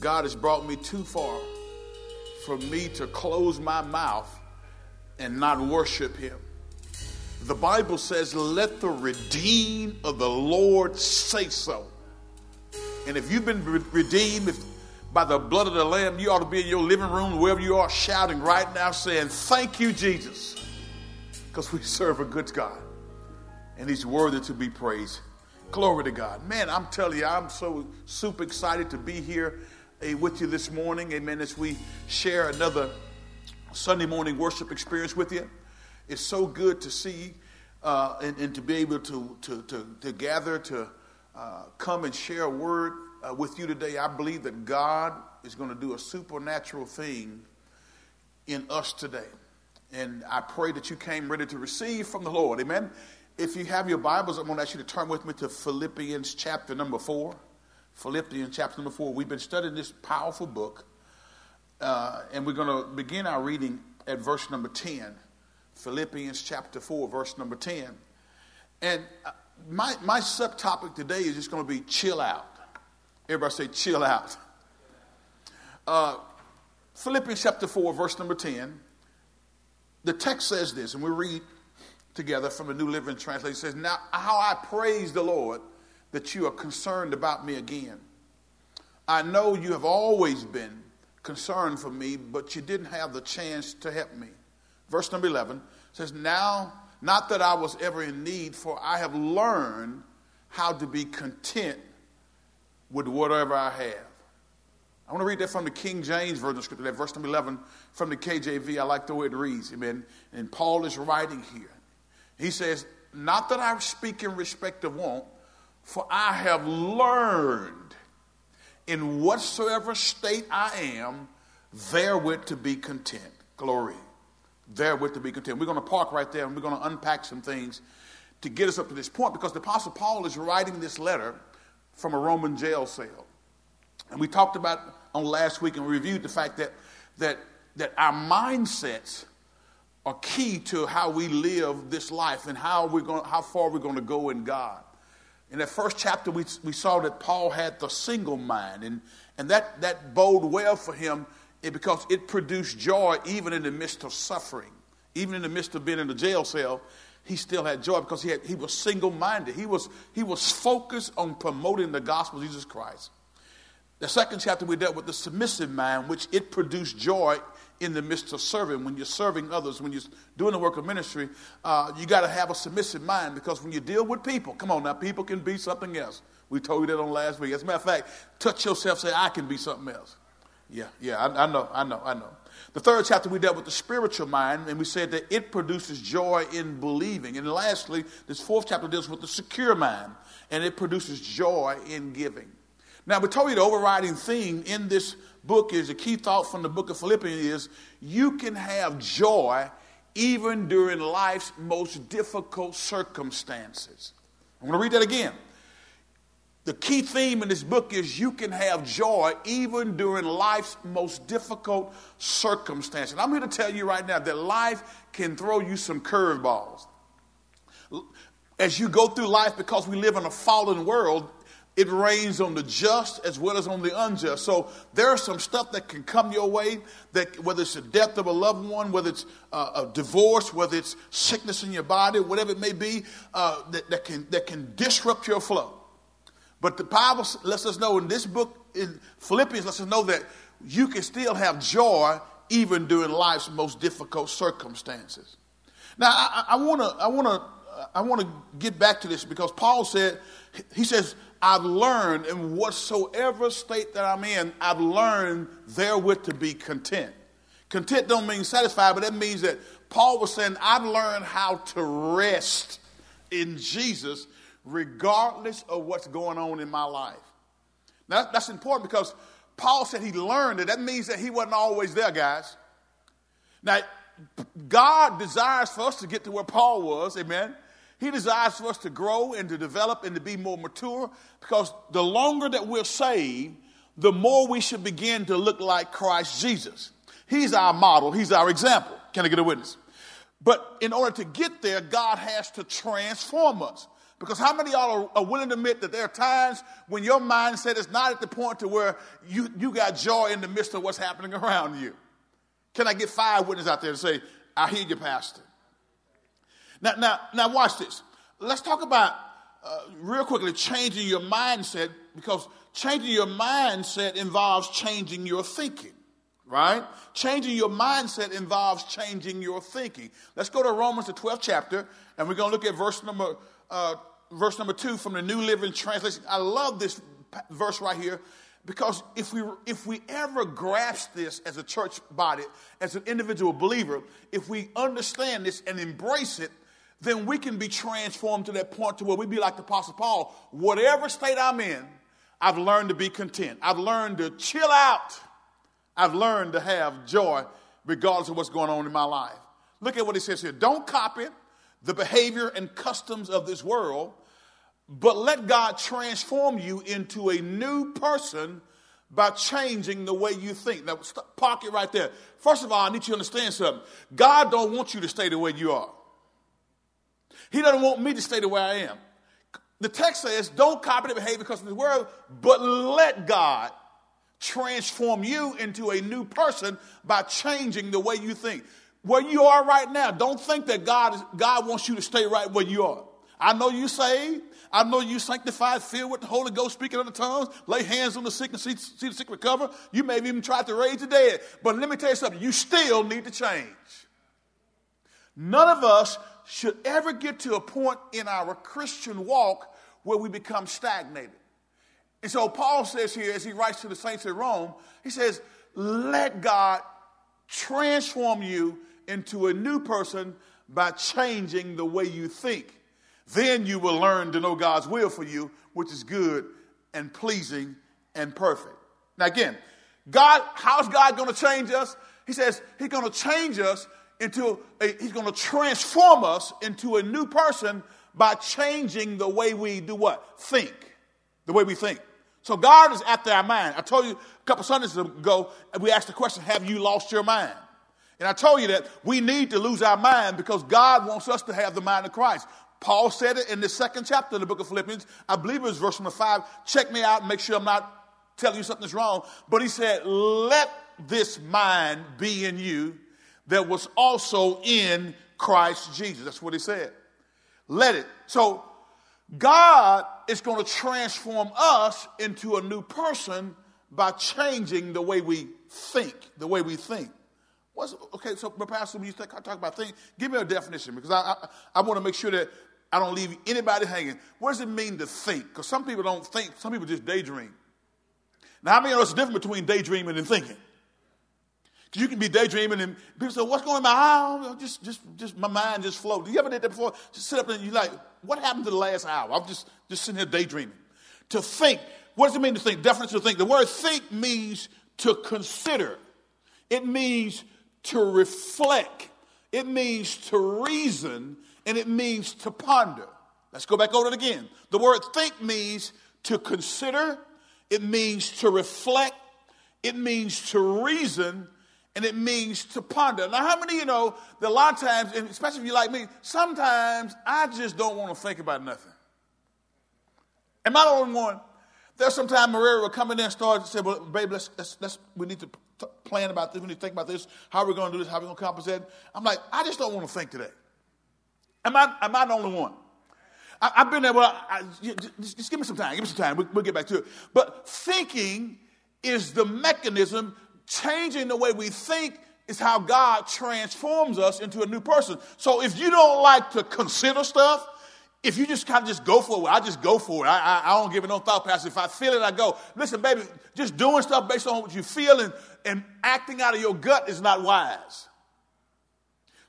God has brought me too far for me to close my mouth and not worship Him. The Bible says, Let the redeemed of the Lord say so. And if you've been redeemed by the blood of the Lamb, you ought to be in your living room, wherever you are, shouting right now, saying, Thank you, Jesus, because we serve a good God and He's worthy to be praised. Glory to God. Man, I'm telling you, I'm so super excited to be here with you this morning. Amen. As we share another Sunday morning worship experience with you. It's so good to see uh, and, and, to be able to, to, to, to gather, to uh, come and share a word uh, with you today. I believe that God is going to do a supernatural thing in us today. And I pray that you came ready to receive from the Lord. Amen. If you have your Bibles, I'm going to ask you to turn with me to Philippians chapter number four. Philippians chapter number four. We've been studying this powerful book, uh, and we're going to begin our reading at verse number 10. Philippians chapter 4, verse number 10. And uh, my, my subtopic today is just going to be chill out. Everybody say chill out. Uh, Philippians chapter 4, verse number 10. The text says this, and we read together from the New Living Translation. It says, Now, how I praise the Lord that you are concerned about me again. I know you have always been concerned for me, but you didn't have the chance to help me. Verse number 11 says, Now, not that I was ever in need, for I have learned how to be content with whatever I have. I want to read that from the King James Version of Scripture, that verse number 11 from the KJV. I like the way it reads. Amen. And Paul is writing here. He says, Not that I speak in respect of want, for I have learned in whatsoever state I am, therewith to be content. Glory therewith to be content. We're going to park right there and we're going to unpack some things to get us up to this point because the Apostle Paul is writing this letter from a Roman jail cell. And we talked about on last week and reviewed the fact that, that, that our mindsets are key to how we live this life and how, we're going, how far we're going to go in God. In that first chapter, we, we saw that Paul had the single mind, and, and that, that bode well for him eh, because it produced joy even in the midst of suffering. Even in the midst of being in the jail cell, he still had joy because he, had, he was single minded. He was, he was focused on promoting the gospel of Jesus Christ. The second chapter, we dealt with the submissive mind, which it produced joy in the midst of serving. When you're serving others, when you're doing the work of ministry, uh, you got to have a submissive mind because when you deal with people, come on now, people can be something else. We told you that on last week. As a matter of fact, touch yourself, say, I can be something else. Yeah, yeah, I, I, know, I know, I know. The third chapter, we dealt with the spiritual mind, and we said that it produces joy in believing. And lastly, this fourth chapter deals with the secure mind, and it produces joy in giving. Now, we told you the overriding theme in this book is a key thought from the book of Philippians is you can have joy even during life's most difficult circumstances. I'm going to read that again the key theme in this book is you can have joy even during life's most difficult circumstances. And I'm here to tell you right now that life can throw you some curveballs. As you go through life, because we live in a fallen world, it rains on the just as well as on the unjust. So there's some stuff that can come your way, that whether it's the death of a loved one, whether it's uh, a divorce, whether it's sickness in your body, whatever it may be, uh, that, that, can, that can disrupt your flow. But the Bible lets us know in this book, in Philippians, lets us know that you can still have joy even during life's most difficult circumstances. Now, I want to, I want to, I want to get back to this because Paul said, he says, I've learned in whatsoever state that I'm in, I've learned therewith to be content. Content don't mean satisfied, but that means that Paul was saying, I've learned how to rest in Jesus regardless of what's going on in my life. Now, that's important because Paul said he learned it. That means that he wasn't always there, guys. Now, God desires for us to get to where Paul was, amen. He desires for us to grow and to develop and to be more mature because the longer that we're saved, the more we should begin to look like Christ Jesus. He's our model, He's our example. Can I get a witness? But in order to get there, God has to transform us. Because how many of y'all are, are, willing to admit that there are times when your mindset is not at the point to where you, you got joy in the midst of what's happening around you? Can I get five witnesses out there to say, I hear you, Pastor? Now, now, now watch this. Let's talk about uh, real quickly changing your mindset because changing your mindset involves changing your thinking right? Changing your mindset involves changing your thinking. Let's go to Romans, the 12th chapter, and we're going to look at verse number, uh, verse number two from the New Living Translation. I love this verse right here because if we, if we ever grasp this as a church body, as an individual believer, if we understand this and embrace it, then we can be transformed to that point to where we'd be like the Apostle Paul. Whatever state I'm in, I've learned to be content. I've learned to chill out I've learned to have joy regardless of what's going on in my life. Look at what he says here. Don't copy the behavior and customs of this world, but let God transform you into a new person by changing the way you think. Now, park it right there. First of all, I need you to understand something. God don't want you to stay the way you are. He doesn't want me to stay the way I am. The text says, don't copy the behavior because of the world, but let God transform you into a new person by changing the way you think. Where you are right now, don't think that God, is, God wants you to stay right where you are. I know you saved. I know you sanctified, filled with the Holy Ghost, speaking other tongues, lay hands on the sick and see, see the sick recover. You may have even tried to raise the dead. But let me tell you something, you still need to change. None of us should ever get to a point in our Christian walk where we become stagnated. And so Paul says here, as he writes to the saints in Rome, he says, let God transform you into a new person by changing the way you think. Then you will learn to know God's will for you, which is good and pleasing and perfect. Now, again, God, how's God going to change us? He says He's going to change us into, a, He's going to transform us into a new person by changing the way we do what? Think. The way we think. So God is after our mind. I told you a couple Sundays ago, we asked the question, Have you lost your mind? And I told you that we need to lose our mind because God wants us to have the mind of Christ. Paul said it in the second chapter of the book of Philippians. I believe it was verse number five. Check me out and make sure I'm not telling you something that's wrong. But he said, Let this mind be in you that was also in Christ Jesus. That's what he said. Let it. So God is going to transform us into a new person by changing the way we think, the way we think. What's, okay, so, Pastor, when you talk, talk about think, give me a definition because I, I, I want to make sure that I don't leave anybody hanging. What does it mean to think? Because some people don't think, some people just daydream. Now, how many of us difference between daydreaming and thinking? You can be daydreaming and people say, What's going on? Oh, just, just, just my mind just flows. You ever did that before? Just sit up and you're like, What happened to the last hour? I'm just, just sitting here daydreaming. To think, what does it mean to think? Definition to think. The word think means to consider, it means to reflect, it means to reason, and it means to ponder. Let's go back over it again. The word think means to consider, it means to reflect, it means to reason, and it means to ponder. Now, how many of you know that a lot of times, especially if you're like me, sometimes I just don't want to think about nothing. Am I the only one? There's sometimes Maria will come in there and start to say, well, baby, let's, let's, let's, we need to plan about this. We need to think about this. How are we going to do this? How are we going to compensate? I'm like, I just don't want to think today. Am I, am I the only one? I, have been there. Well, I, just, just, give me some time. Give me some time. We, we'll get back to it. But thinking is the mechanism changing the way we think is how God transforms us into a new person. So if you don't like to consider stuff, if you just kind of just go for it, I just go for it. I, I, I, don't give it no thought pass. If I feel it, I go. Listen, baby, just doing stuff based on what you feel and, and acting out of your gut is not wise.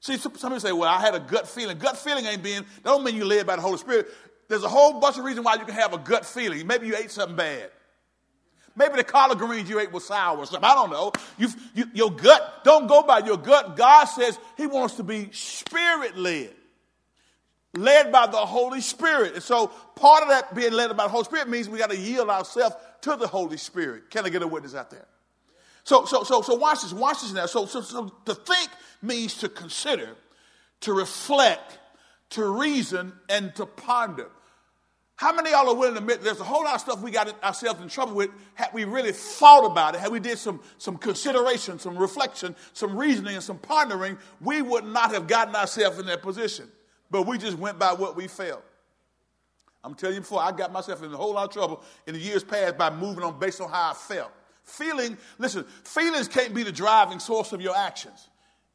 See, some people say, well, I had a gut feeling. Gut feeling ain't being, that don't mean you led by the Holy Spirit. There's a whole bunch of reasons why you can have a gut feeling. Maybe you ate something bad. Maybe the collard greens you ate was sour or something. I don't know. You, you, your gut, don't go by your gut. God says He wants to be spirit led, led by the Holy Spirit. And so part of that being led by the Holy Spirit means we got to yield ourselves to the Holy Spirit. Can I get a witness out there? So, so, so, so watch this. Watch this now. So, so, so to think means to consider, to reflect, to reason, and to ponder. How many y'all are willing to admit there's a whole lot of stuff we got ourselves in trouble with? Had we really thought about it, had we did some, some consideration, some reflection, some reasoning, and some pondering, we would not have gotten ourselves in that position. But we just went by what we felt. I'm telling you before, I got myself in a whole lot of trouble in the years past by moving on based on how I felt. Feeling, listen, feelings can't be the driving source of your actions.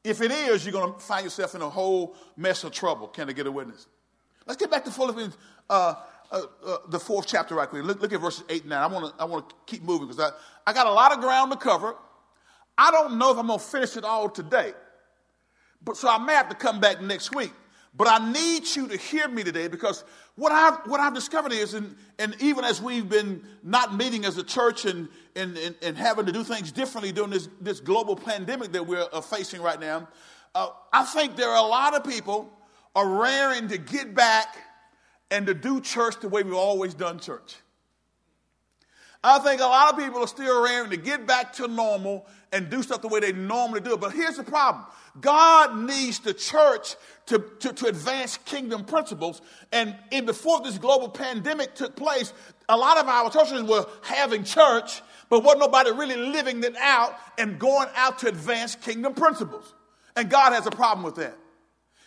If it is, you're going to find yourself in a whole mess of trouble. Can I get a witness? Let's get back to Philippians, uh, uh, uh, the fourth chapter right quick. Look, look at verses 8 and 9. I want to I wanna keep moving because I, I got a lot of ground to cover. I don't know if I'm going to finish it all today. But so I may have to come back next week. But I need you to hear me today because what I've, what I've discovered is, and, and even as we've been not meeting as a church and, and, and, and having to do things differently during this, this global pandemic that we're uh, facing right now, uh, I think there are a lot of people are raring to get back and to do church the way we've always done church. I think a lot of people are still raring to get back to normal and do stuff the way they normally do it. But here's the problem God needs the church to, to, to, advance kingdom principles. And in, before this global pandemic took place, a lot of our churches were having church, but wasn't nobody really living it out and going out to advance kingdom principles. And God has a problem with that.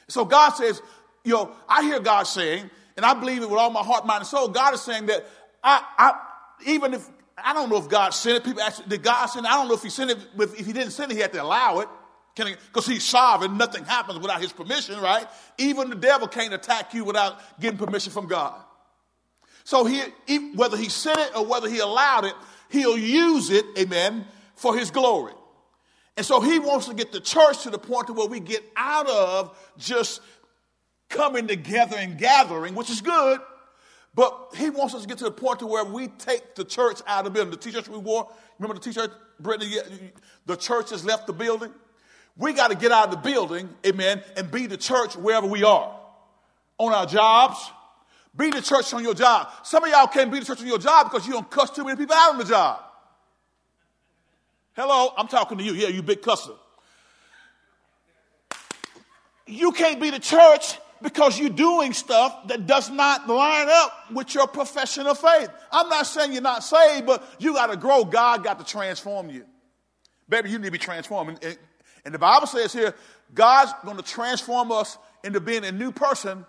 So God says, you know, I hear God saying, and I believe it with all my heart, mind, and soul. God is saying that I, I even if I don't know if God sent it. People ask, did God send it? I don't know if He sent it. If He didn't send it, He had to allow it. Because He's sovereign, nothing happens without His permission, right? Even the devil can't attack you without getting permission from God. So he, whether He sent it or whether He allowed it, He'll use it, amen, for His glory. And so He wants to get the church to the point to where we get out of just coming together and gathering, which is good but he wants us to get to the point to where we take the church out of the building. The t-shirts we wore, remember the t-shirt, Brittany, the church has left the building. We got to get out of the building, amen, and be the church wherever we are. On our jobs, be the church on your job. Some of y'all can't be the church on your job because you don't cuss too many people out on the job. Hello, I'm talking to you. Yeah, you big cusser. You can't be the church because you're doing stuff that does not line up with your profession of faith. I'm not saying you're not saved, but you got to grow. God got to transform you. Baby, you need to be transformed. And, and the Bible says here, God's going to transform us into being a new person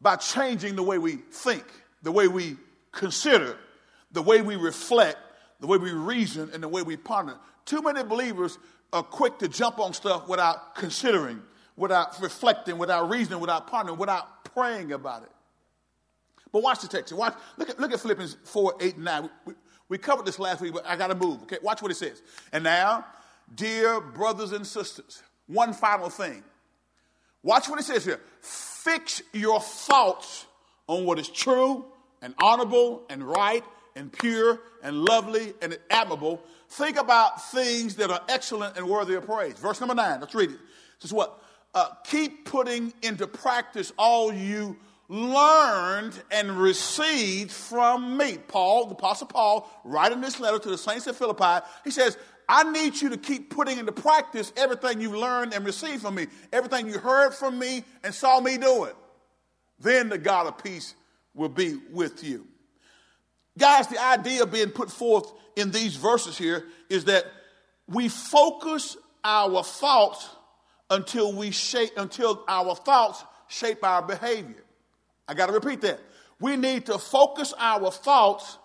by changing the way we think, the way we consider, the way we reflect, the way we reason, and the way we ponder. Too many believers are quick to jump on stuff without considering without reflecting, without reasoning, without pondering, without praying about it. But watch the text. Watch, look, at, look at Philippians 4, 8, and 9. We, we covered this last week, but I got to move. Okay, watch what it says. And now, dear brothers and sisters, one final thing. Watch what it says here. Fix your thoughts on what is true and honorable and right and pure and lovely and admirable. Think about things that are excellent and worthy of praise. Verse number nine, let's read it. It says what? Uh, keep putting into practice all you learned and received from me. Paul, the Apostle Paul, writing this letter to the saints at Philippi, he says, I need you to keep putting into practice everything you've learned and received from me, everything you heard from me and saw me do it. Then the God of peace will be with you. Guys, the idea being put forth in these verses here is that we focus our thoughts until we shape until our thoughts shape our behavior. I got to repeat that. We need to focus our thoughts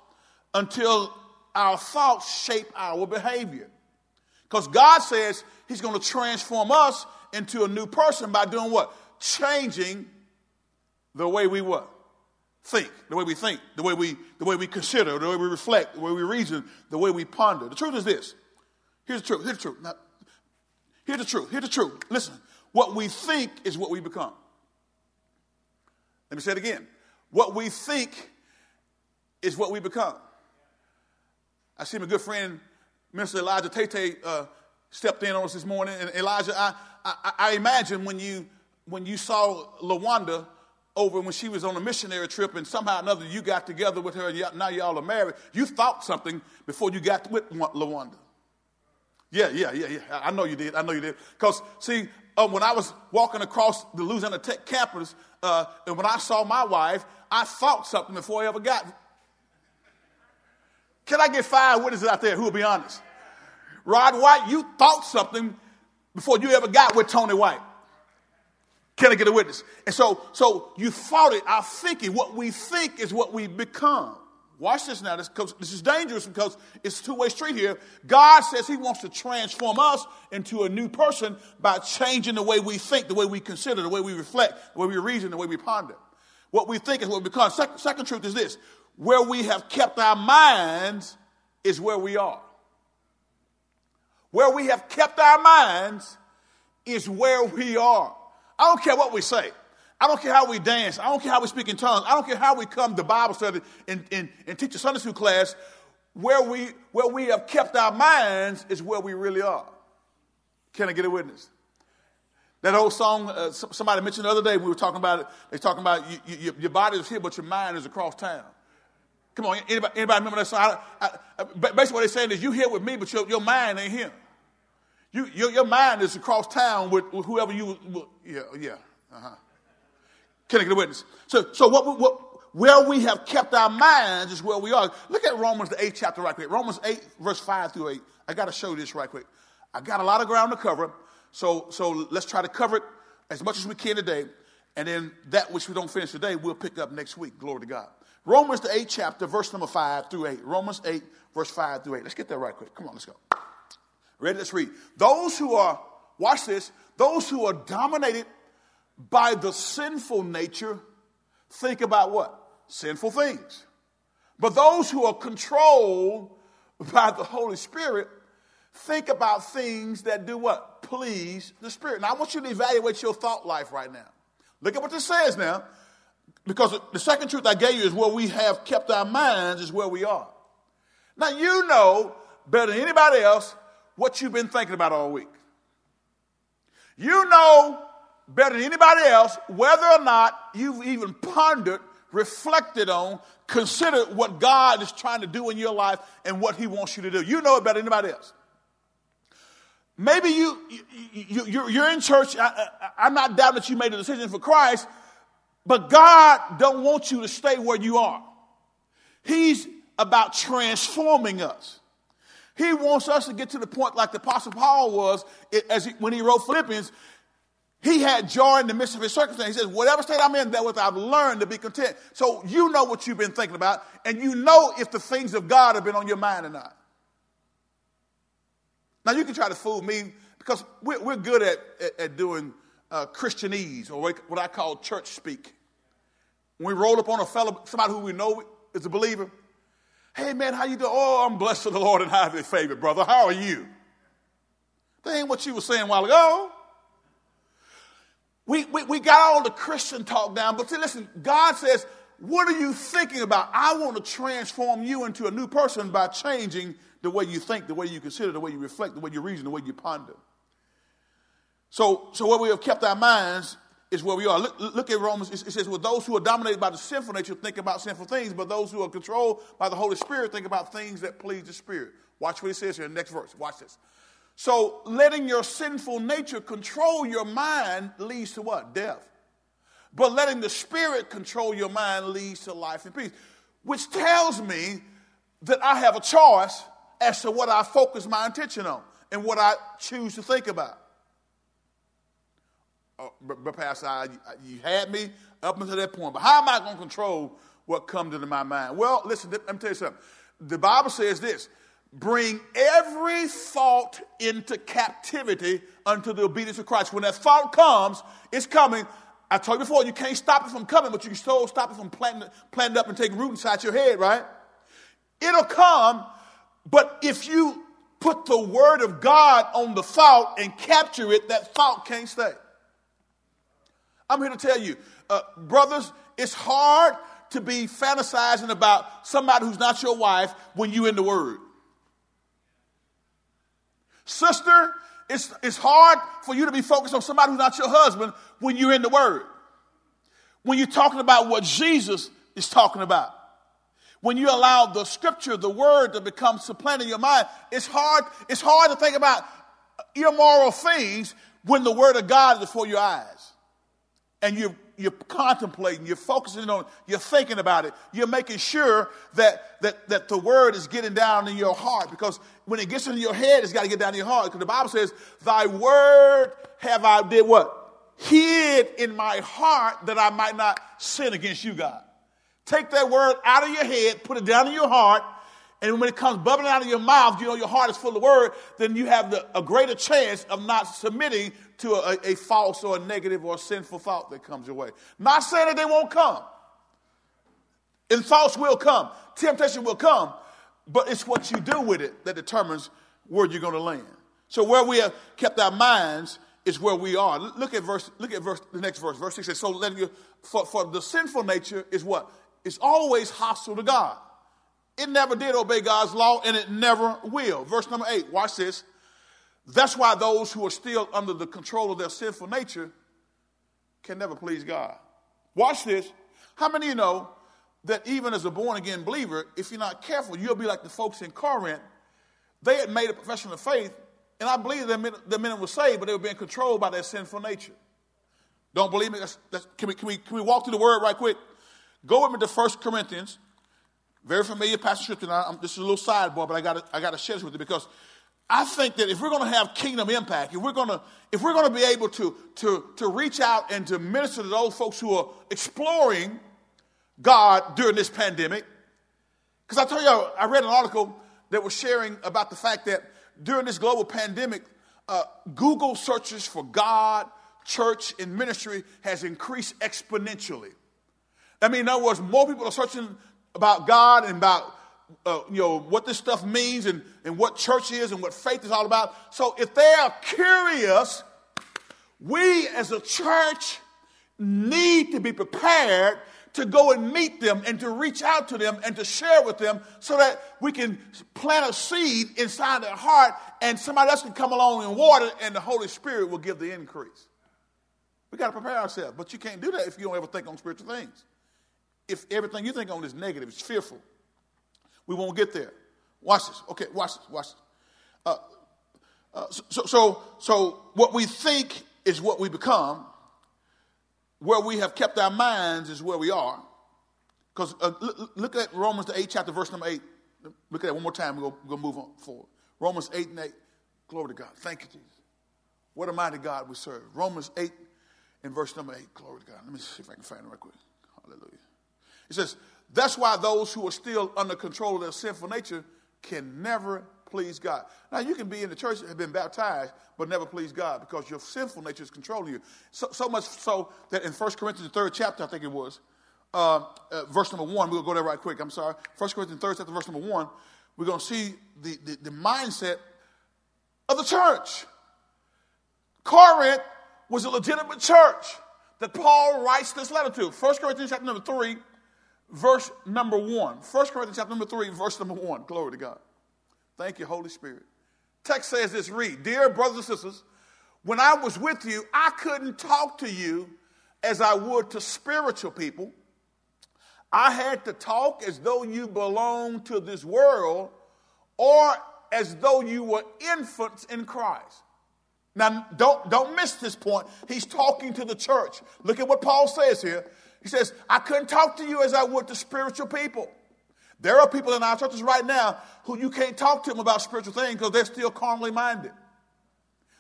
until our thoughts shape our behavior. Because God says He's going to transform us into a new person by doing what? Changing the way we what? Think, the way we think, the way we, the way we consider, the way we reflect, the way we reason, the way we ponder. The truth is this. Here's the truth. Here's the truth. Now, Here's the truth. Here's the truth. Listen, what we think is what we become. Let me say it again. What we think is what we become. I see my good friend, Mr. Elijah Tate, uh, stepped in on us this morning. And Elijah, I, I, I imagine when you when you saw Lawanda over when she was on a missionary trip and somehow or another you got together with her and now y'all are married, you thought something before you got with Lawanda. Yeah, yeah, yeah, yeah. I know you did. I know you did. Because, see, uh, when I was walking across the Louisiana Tech campus, uh, and when I saw my wife, I thought something before I ever got. Can I get five witnesses out there who will be honest? Rod White, you thought something before you ever got with Tony White. Can I get a witness? And so, so you thought it. Our thinking, what we think is what we become. Watch this now. This, this is dangerous because it's two way street here. God says He wants to transform us into a new person by changing the way we think, the way we consider, the way we reflect, the way we reason, the way we ponder. What we think is what we become. Second, second truth is this where we have kept our minds is where we are. Where we have kept our minds is where we are. I don't care what we say. I don't care how we dance. I don't care how we speak in tongues. I don't care how we come to Bible study and, and, and teach a Sunday school class. Where we, where we have kept our minds is where we really are. Can I get a witness? That old song, uh, somebody mentioned the other day, we were talking about it. They're talking about you, you, your body is here, but your mind is across town. Come on, anybody, anybody remember that song? I, I, basically, what they're saying is you here with me, but your, your mind ain't here. You, your, your mind is across town with, with whoever you, yeah, yeah, uh-huh. Can I get a witness? So, so what, what, where we have kept our minds is where we are. Look at Romans, the eighth chapter, right quick. Romans 8, verse 5 through 8. I got to show you this right quick. I got a lot of ground to cover, so, so let's try to cover it as much as we can today. And then that which we don't finish today, we'll pick up next week. Glory to God. Romans, the eighth chapter, verse number 5 through 8. Romans 8, verse 5 through 8. Let's get there right quick. Come on, let's go. Ready? Let's read. Those who are, watch this, those who are dominated by the sinful nature think about what? Sinful things. But those who are controlled by the Holy Spirit think about things that do what? Please the Spirit. Now, I want you to evaluate your thought life right now. Look at what this says now. Because the second truth I gave you is where we have kept our minds, is where we are. Now, you know better than anybody else what you've been thinking about all week. You know better than anybody else whether or not you've even pondered, reflected on, considered what God is trying to do in your life and what He wants you to do. You know it better than anybody else. Maybe you, you, you you're in church. I, I'm not doubting that you made a decision for Christ, but God don't want you to stay where you are. He's about transforming us. He wants us to get to the point like the Apostle Paul was as he, when he wrote Philippians. He had joy in the midst of his circumstance. He says, Whatever state I'm in, that therewith I've learned to be content. So you know what you've been thinking about, and you know if the things of God have been on your mind or not. Now, you can try to fool me because we're, we're good at, at, at doing uh, Christianese or what I call church speak. When we roll up on a fellow, somebody who we know is a believer, Hey man, how you doing? Oh, I'm blessed of the Lord and highly favored, brother. How are you? That ain't what you were saying a while ago. We, we, we got all the Christian talk down, but see, listen, God says, what are you thinking about? I want to transform you into a new person by changing the way you think, the way you consider, the way you reflect, the way you reason, the way you ponder. So, so where we have kept our minds is where we are. Look, look at Romans. It says, well, those who are dominated by the sinful nature think about sinful things, but those who are controlled by the Holy Spirit think about things that please the Spirit. Watch what it says here in the next verse. Watch this. So letting your sinful nature control your mind leads to what? Death. But letting the Spirit control your mind leads to life and peace, which tells me that I have a choice as to what I focus my attention on and what I choose to think about oh, but, Pastor, I, you had me up until that point. But how am I going to control what comes into my mind? Well, listen, let me tell you something. The Bible says this bring every thought into captivity unto the obedience of Christ. When that thought comes, it's coming. I told you before, you can't stop it from coming, but you can still stop it from planting, planting up and taking root inside your head, right? It'll come, but if you put the word of God on the thought and capture it, that thought can't stay. I'm here to tell you, uh, brothers, it's hard to be fantasizing about somebody who's not your wife when you're in the Word. Sister, it's, it's hard for you to be focused on somebody who's not your husband when you're in the Word. When you're talking about what Jesus is talking about. when you allow the scripture, the word to become supplanted in your mind, it's hard, it's hard to think about immoral things when the word of God is before your eyes. And you're, you're contemplating, you're focusing on, you're thinking about it, you're making sure that, that, that the word is getting down in your heart. Because when it gets into your head, it's got to get down in your heart. Because the Bible says, Thy word have I did what? Hid in my heart that I might not sin against you, God. Take that word out of your head, put it down in your heart, and when it comes bubbling out of your mouth, you know your heart is full of word, then you have the, a greater chance of not submitting to a, a false or a negative or a sinful thought that comes your way. Not saying that they won't come. And thoughts will come, temptation will come, but it's what you do with it that determines where you're going to land. So where we have kept our minds is where we are. Look at verse. Look at verse. The next verse. Verse six says, "So letting you for, for the sinful nature is what is always hostile to God. It never did obey God's law, and it never will." Verse number eight. Watch this. That's why those who are still under the control of their sinful nature can never please God. Watch this. How many of you know that even as a born again believer, if you're not careful, you'll be like the folks in Corinth? They had made a profession of faith, and I believe the men, the men were saved, but they were being controlled by their sinful nature. Don't believe me? That's, that's, can, we, can, we, can we walk through the word right quick? Go with me to 1 Corinthians. Very familiar passage scripture. Now, this is a little sidebar, but I got I got to share this with you because I think that if we're going to have kingdom impact, if we're going to if we're going to be able to to to reach out and to minister to those folks who are exploring God during this pandemic, because I tell you, I read an article that was sharing about the fact that during this global pandemic, uh, Google searches for God, church, and ministry has increased exponentially. I mean, in other words, more people are searching about God and about uh, you know what this stuff means and, and what church is and what faith is all about. So if they are curious, we as a church need to be prepared to go and meet them and to reach out to them and to share with them so that we can plant a seed inside their heart and somebody else can come along and water and the Holy Spirit will give the increase. We got to prepare ourselves, but you can't do that if you don't ever think on spiritual things. If everything you think on is negative, it's fearful, we won't get there. Watch this. Okay, watch this. Watch this. Uh, uh, so, so, so what we think is what we become where we have kept our minds is where we are. Because uh, look, look, at Romans the 8th chapter, verse number 8. Look at that one more time. We're going to move on forward. Romans 8 and 8. Glory to God. Thank you, Jesus. What a mighty God we serve. Romans 8 and verse number 8. Glory to God. Let me see if I can find it right quick. Hallelujah. It says, That's why those who are still under control of their sinful nature can never please God. Now, you can be in the church, and have been baptized, but never please God because your sinful nature is controlling you. So, so much so that in 1 Corinthians, the third chapter, I think it was, uh, uh, verse number one, we'll go there right quick. I'm sorry. 1 Corinthians, third chapter, verse number one, we're going to see the, the, the mindset of the church. Corinth was a legitimate church that Paul writes this letter to. 1 Corinthians chapter number 3, verse number 1. 1 Corinthians chapter number 3, verse number 1. Glory to God. Thank you, Holy Spirit. Text says this read, Dear brothers and sisters, when I was with you, I couldn't talk to you as I would to spiritual people. I had to talk as though you belonged to this world or as though you were infants in Christ. Now, don't, don't miss this point. He's talking to the church. Look at what Paul says here. He says, I couldn't talk to you as I would to spiritual people. There are people in our churches right now who you can't talk to them about spiritual things because they're still carnally minded.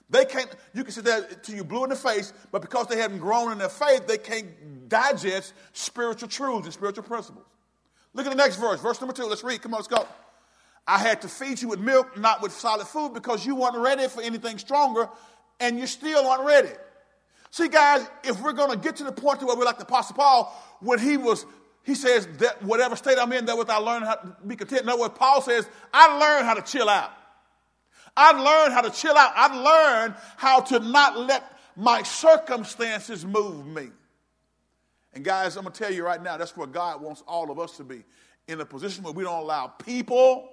They can't, you can sit there to you blue in the face, but because they haven't grown in their faith, they can't digest spiritual truths and spiritual principles. Look at the next verse, verse number two. Let's read. Come on, let's go. I had to feed you with milk, not with solid food, because you weren't ready for anything stronger, and you still aren't ready. See, guys, if we're going to get to the point to where we're like the Apostle Paul, when he was he says that whatever state I'm in, that what I learn how to be content. In other words, Paul says, I learned how to chill out. I've learned how to chill out. I've learned how to not let my circumstances move me. And guys, I'm going to tell you right now, that's where God wants all of us to be in a position where we don't allow people,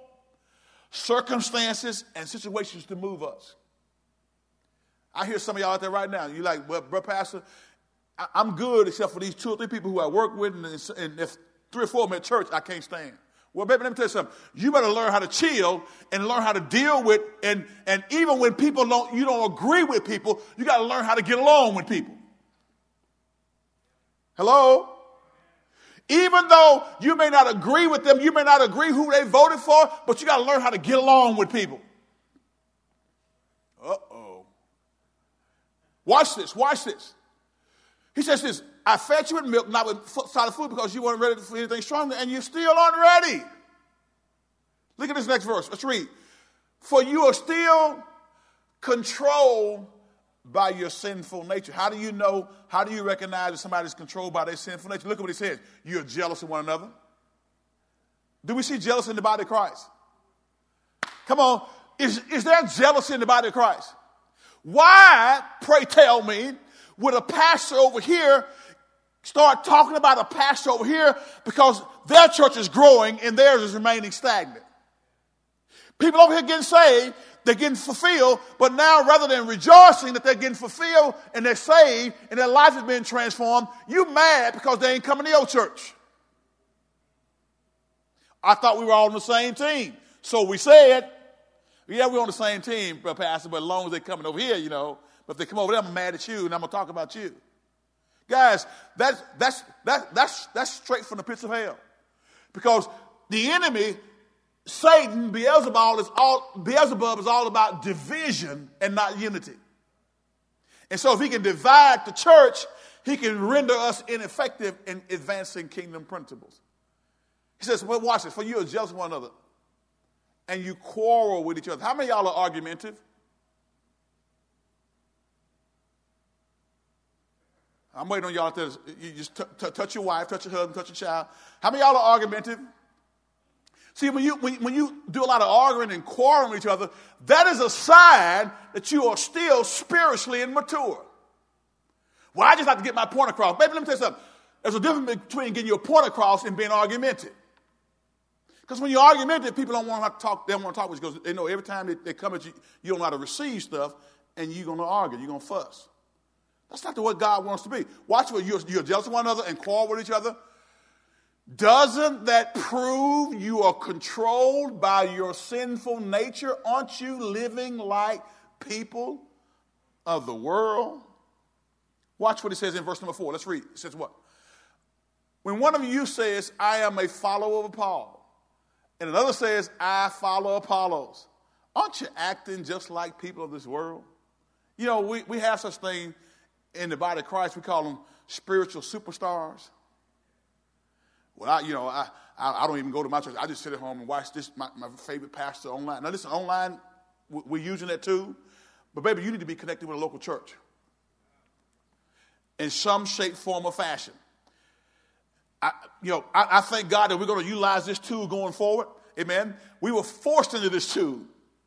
circumstances, and situations to move us. I hear some of y'all out there right now. You're like, well, bro, Pastor, I'm good except for these two or three people who I work with, and, if three or four of them at church, I can't stand. Well, baby, let me tell you something. You better learn how to chill and learn how to deal with, and, and even when people don't, you don't agree with people, you got to learn how to get along with people. Hello? Even though you may not agree with them, you may not agree who they voted for, but you got to learn how to get along with people. Uh oh. Watch this, watch this. He says this I fed you with milk, not with solid food, because you weren't ready for anything stronger, and you still aren't ready. Look at this next verse. Let's read. For you are still controlled by your sinful nature. How do you know? How do you recognize that somebody's controlled by their sinful nature? Look at what he says. You're jealous of one another. Do we see jealousy in the body of Christ? Come on. Is, is there jealousy in the body of Christ? Why, pray tell me, would a pastor over here start talking about a pastor over here because their church is growing and theirs is remaining stagnant? People over here getting saved, they're getting fulfilled, but now rather than rejoicing that they're getting fulfilled and they're saved and their life is being transformed, you mad because they ain't coming to your church. I thought we were all on the same team. So we said, yeah, we're on the same team, Pastor, but as long as they're coming over here, you know. But if they come over there, I'm mad at you and I'm going to talk about you. Guys, that's, that's, that, that's, that's straight from the pits of hell. Because the enemy Satan, Beelzebub is all, Beelzebub is all about division and not unity. And so if he can divide the church, he can render us ineffective in advancing kingdom principles. He says, well, watch this. For you are jealous one another and you quarrel with each other. How many y'all are argumentative? I'm waiting on y'all to you just t- t- touch your wife, touch your husband, touch your child. How many y'all are argumentative? See, when you, when, when you do a lot of arguing and quarreling with each other, that is a sign that you are still spiritually immature. Well, I just have to get my point across. Baby, let me tell you something. There's a difference between getting your point across and being argumentative. Because when you're argumentative, people don't want to talk, they don't want to talk with you because they know every time they, they come at you, you don't know how to receive stuff and you're going to argue, you're going to fuss. That's not the way God wants to be. Watch what you're, you're jealous of one another and quarrel with each other. Doesn't that prove you are controlled by your sinful nature? Aren't you living like people of the world? Watch what he says in verse number four. Let's read. It says what? When one of you says, I am a follower of Paul, and another says, I follow Apollos, aren't you acting just like people of this world? You know, we, we have such thing in the body of Christ, we call them spiritual superstars. Well, I, you know, I, I, I, don't even go to my church. I just sit at home and watch this, my, my favorite pastor online. Now, listen, online, we're using that too. But, baby, you need to be connected with a local church in some shape, form, or fashion. I, you know, I, I thank God that we're going to utilize this tool going forward. Amen. We were forced into this tool.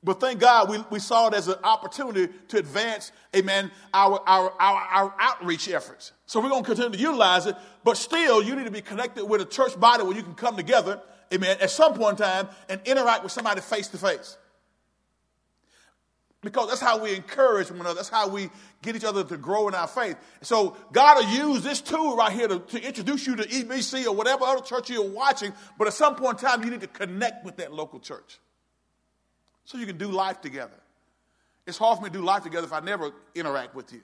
But thank God we, we saw it as an opportunity to advance, amen, our, our, our, our outreach efforts. So we're going to continue to utilize it, but still, you need to be connected with a church body where you can come together, amen, at some point in time and interact with somebody face to face. Because that's how we encourage one another. That's how we get each other to grow in our faith. So God will use this tool right here to, to introduce you to EBC or whatever other church you're watching. But at some point in time, you need to connect with that local church so you can do life together. It's hard for me to do life together if I never interact with you.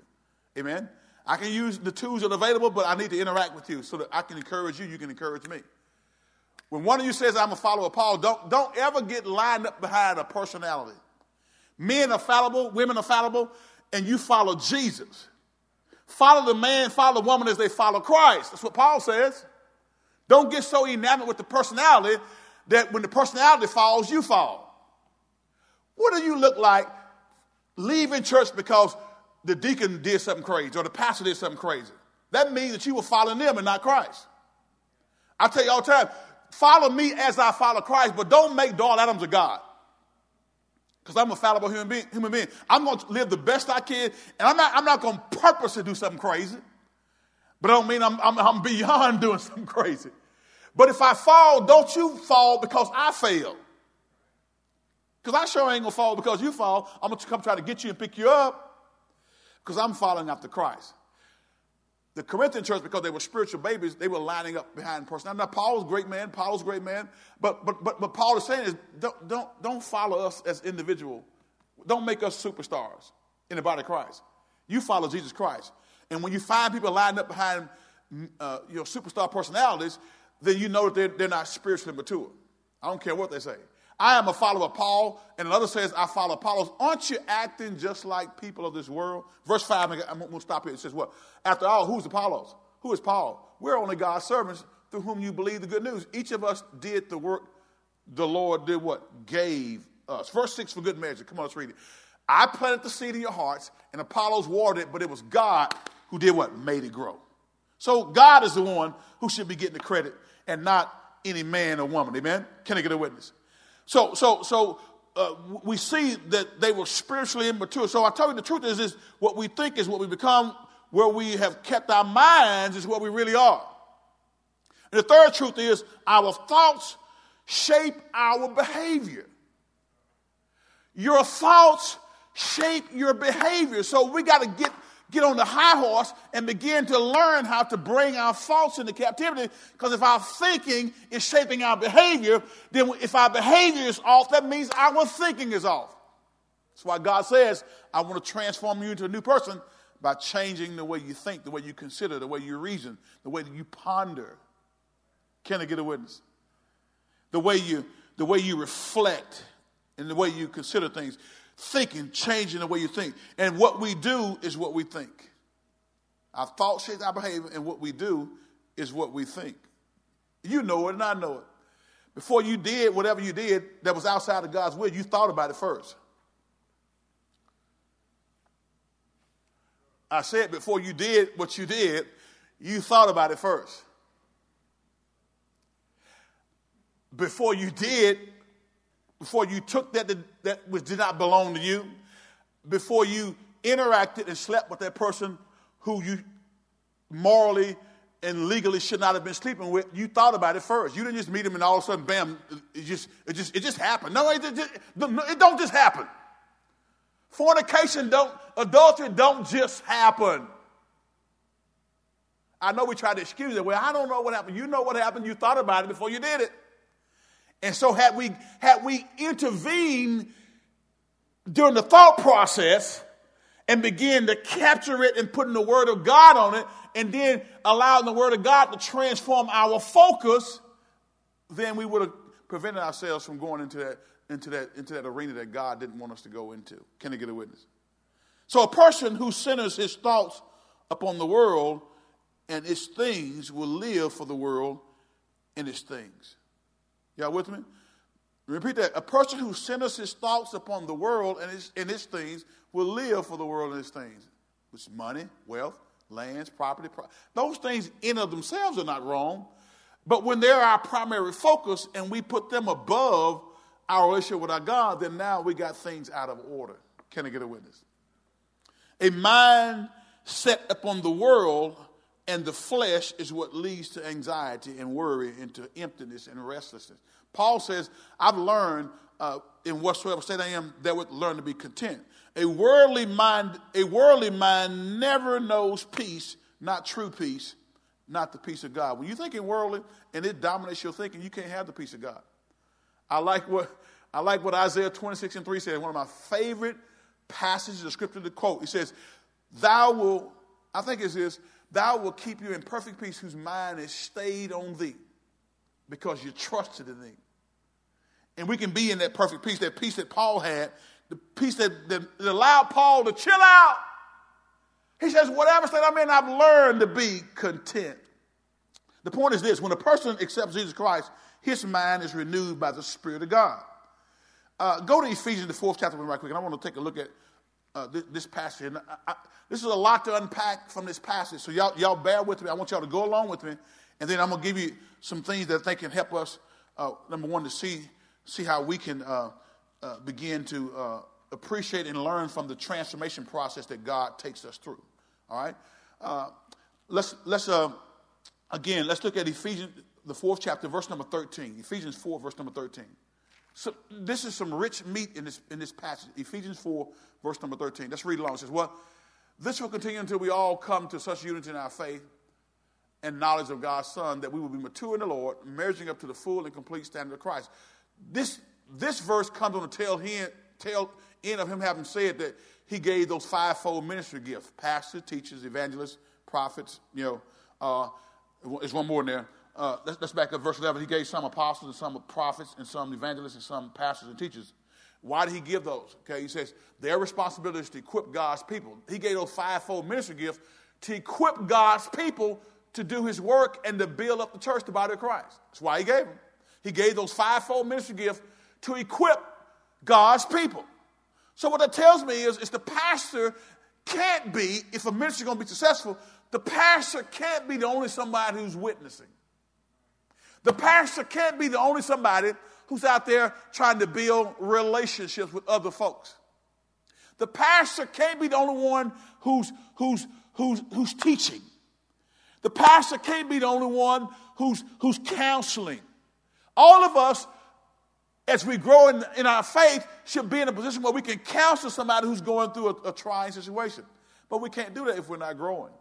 Amen? I can use the tools that are available, but I need to interact with you so that I can encourage you, you can encourage me. When one of you says, I'm a follower of Paul, don't, don't ever get lined up behind a personality. Men are fallible, women are fallible, and you follow Jesus. Follow the man, follow the woman as they follow Christ. That's what Paul says. Don't get so enamored with the personality that when the personality falls, you fall. What do you look like leaving church because the deacon did something crazy or the pastor did something crazy? That means that you were following them and not Christ. I tell you all the time, follow me as I follow Christ, but don't make Darl Adams a God because I'm a fallible human being, human being. I'm going to live the best I can, and I'm not, I'm not going to purposely do something crazy. But I don't mean I'm, I'm, I'm beyond doing something crazy. But if I fall, don't you fall because I failed. Because I sure ain't going to fall because you fall. I'm going to come try to get you and pick you up because I'm following after Christ. the Corinthian church, because they were spiritual babies, they were lining up behind person. Now, now Paul's a great man. Paul's a great man. But, but, but, but Paul is saying is don't, don't, don't follow us as individual. Don't make us superstars in the body of Christ. You follow Jesus Christ. And when you find people lining up behind uh, you know, superstar personalities, then you know that they're, they're not spiritually mature. I don't care what they say. I am a follower of Paul, and another says, I follow Apollos. Aren't you acting just like people of this world? Verse 5, I'm going to stop here. It says, What? After all, who's Apollos? Who is Paul? We're only God's servants through whom you believe the good news. Each of us did the work the Lord did what? Gave us. Verse 6 for good measure. Come on, let's read it. I planted the seed in your hearts, and Apollos watered it, but it was God who did what? Made it grow. So God is the one who should be getting the credit and not any man or woman. Amen? Can I get a witness? So, so, so uh, we see that they were spiritually immature. So I tell you the truth is, is what we think is what we become. Where we have kept our minds is what we really are. And the third truth is our thoughts shape our behavior. Your thoughts shape your behavior. So we got to get get on the high horse and begin to learn how to bring our thoughts into captivity. Because if our thinking is shaping our behavior, then if our behavior is off, that means our thinking is off. That's why God says, I want to transform you into a new person by changing the way you think, the way you consider, the way you reason, the way that you ponder. Can I get a witness? The way you, the way you reflect and the way you consider things thinking, changing the way you think. And what we do is what we think. Our thoughts shape our behavior, and what we do is what we think. You know it, and I know it. Before you did whatever you did that was outside of God's will, you thought about it first. I said before you did what you did, you thought about it first. Before you did before you took that that which did not belong to you, before you interacted and slept with that person who you morally and legally should not have been sleeping with, you thought about it first. You didn't just meet him and all of a sudden, bam, it just it just it just happened. No, it, just, it don't just happen. Fornication don't, adultery don't just happen. I know we try to excuse it. Well, I don't know what happened. You know what happened. You thought about it before you did it. And so had we had we intervened during the thought process and begin to capture it and putting the word of God on it, and then allowing the word of God to transform our focus, then we would have prevented ourselves from going into that into that into that arena that God didn't want us to go into. Can I get a witness? So a person who centers his thoughts upon the world and its things will live for the world and its things. Y'all with me? Repeat that. A person who centers his thoughts upon the world and its, and its things will live for the world and its things. Which is money, wealth, lands, property. Pro- Those things in of themselves are not wrong. But when they're our primary focus and we put them above our relationship with our God, then now we got things out of order. Can I get a witness? A mind set upon the world and the flesh is what leads to anxiety and worry and to emptiness and restlessness. Paul says, I've learned uh, in whatsoever state I am, that would learn to be content. A worldly mind, a worldly mind never knows peace, not true peace, not the peace of God. When you're thinking worldly and it dominates your thinking, you can't have the peace of God. I like what I like what Isaiah 26 and 3 says, one of my favorite passages of scripture to quote. He says, Thou will, I think it is Thou will keep you in perfect peace whose mind is stayed on thee because you trusted in thee. And we can be in that perfect peace, that peace that Paul had, the peace that, that, that allowed Paul to chill out. He says, whatever state I'm in, I've learned to be content. The point is this when a person accepts Jesus Christ, his mind is renewed by the Spirit of God. Uh, go to Ephesians, the fourth chapter, right quick, and I want to take a look at uh, this, this, passage. And I, I, this is a lot to unpack from this passage. So y'all, y'all bear with me. I want y'all to go along with me. And then I'm going to give you some things that I think can help us, uh, number one, to see, see how we can uh, uh begin to uh, appreciate and learn from the transformation process that God takes us through. All right? Uh, let's, let's again, let's look at Ephesians, the fourth chapter, verse number 13. Ephesians 4, verse number 13. So this is some rich meat in this, in this passage. Ephesians 4, verse number 13. Let's read along. It says, Well, This will continue until we all come to such unity in our faith and knowledge of God's Son that we will be mature in the Lord, measuring up to the full and complete standard of Christ. This, this verse comes on the tail end, tail end of him having said that he gave those fivefold ministry gifts pastors, teachers, evangelists, prophets. You know, uh, there's one more in there. Uh, let's, let's back up verse 11. He gave some apostles and some prophets and some evangelists and some pastors and teachers. Why did he give those? Okay, he says their responsibility is to equip God's people. He gave those fivefold ministry gifts to equip God's people to do his work and to build up the church, the body of Christ. That's why he gave them. He gave those fivefold ministry gifts to equip God's people. So what that tells me is, is the pastor can't be, if a ministry is going to be successful, the pastor can't be the only somebody who's witnessing. The pastor can't be the only somebody who's out there trying to build relationships with other folks. The pastor can't be the only one who's, who's, who's, who's teaching. The pastor can't be the only one who's, who's counseling. All of us, as we grow in, in our faith, should be in a position where we can counsel somebody who's going through a, a trying situation. But we can't do that if we're not growing.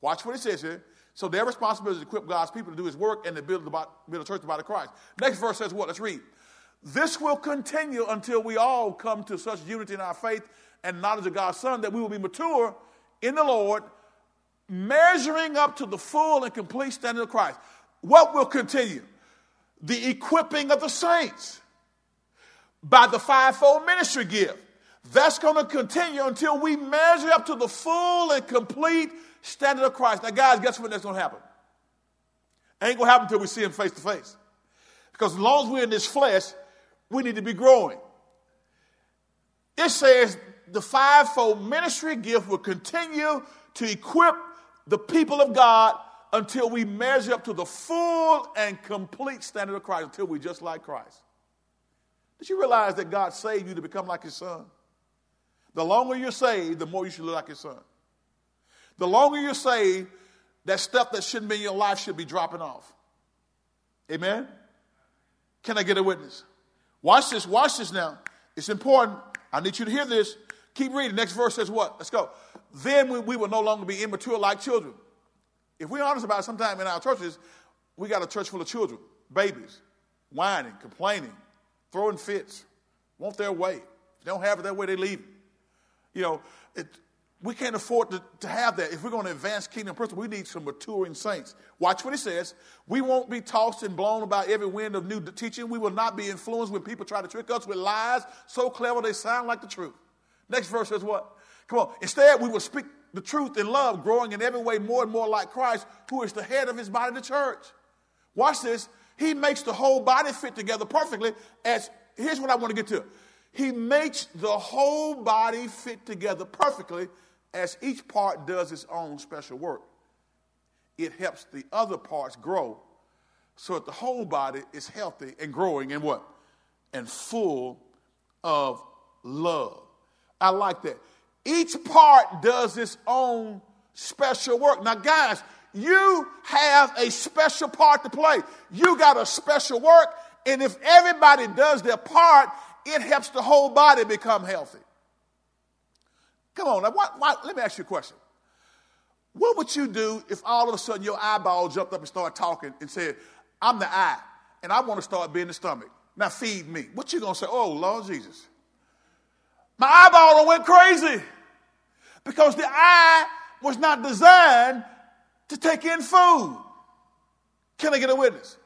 Watch what it says here. So their responsibility is to equip God's people to do his work and to build the, build the church, the body of Christ. Next verse says what? Let's read. This will continue until we all come to such unity in our faith and knowledge of God's Son that we will be mature in the Lord, measuring up to the full and complete standard of Christ. What will continue? The equipping of the saints by the fivefold ministry gift. That's going to continue until we measure up to the full and complete standard of Christ. Now, guys, guess what that's going to happen? Ain't going to happen until we see him face to face. Because as long as we're in this flesh, we need to be growing. It says the fivefold ministry gift will continue to equip the people of God until we measure up to the full and complete standard of Christ, until we just like Christ. Did you realize that God saved you to become like his son? The longer you're saved, the more you should look like his son. The longer you're saved, that stuff that shouldn't be in your life should be dropping off. Amen? Can I get a witness? Watch this, watch this now. It's important. I need you to hear this. Keep reading. Next verse says what? Let's go. Then we, we will no longer be immature like children. If we're honest about it, sometime in our churches, we got a church full of children, babies, whining, complaining, throwing fits, want their way. If they don't have it their way, they leave. You know, it, we can't afford to, to have that. If we're going to advance kingdom principles, we need some maturing saints. Watch what he says. We won't be tossed and blown about every wind of new teaching. We will not be influenced when people try to trick us with lies so clever they sound like the truth. Next verse says what? Come on. Instead, we will speak the truth in love, growing in every way more and more like Christ, who is the head of his body, the church. Watch this. He makes the whole body fit together perfectly. As here's what I want to get to. He makes the whole body fit together perfectly as each part does its own special work. It helps the other parts grow so that the whole body is healthy and growing and what? And full of love. I like that. Each part does its own special work. Now, guys, you have a special part to play. You got a special work, and if everybody does their part, it helps the whole body become healthy. Come on, now, why, why, let me ask you a question. What would you do if all of a sudden your eyeball jumped up and started talking and said, I'm the eye, and I want to start being the stomach. Now feed me. What you gonna say? Oh, Lord Jesus. My eyeball went crazy because the eye was not designed to take in food. Can I get a witness?